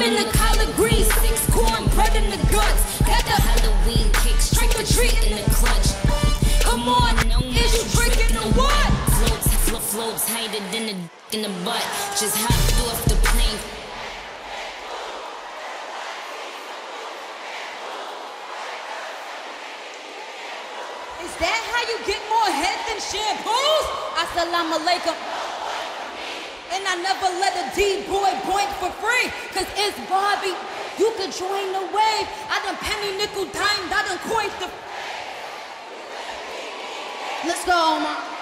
the collard greens, six corn, bread in the guts. Got the Halloween kicks, trick or treat in the clutch. Come on, is you drinking the what? Floats, flo floats tighter than the in the butt. Just hopped off the plane. Is that how you get more head than shampoos? Assalamu alaikum. And I never let a D-boy boink join the wave. I done penny nickel dime, I done coined the. Let's go, Omar.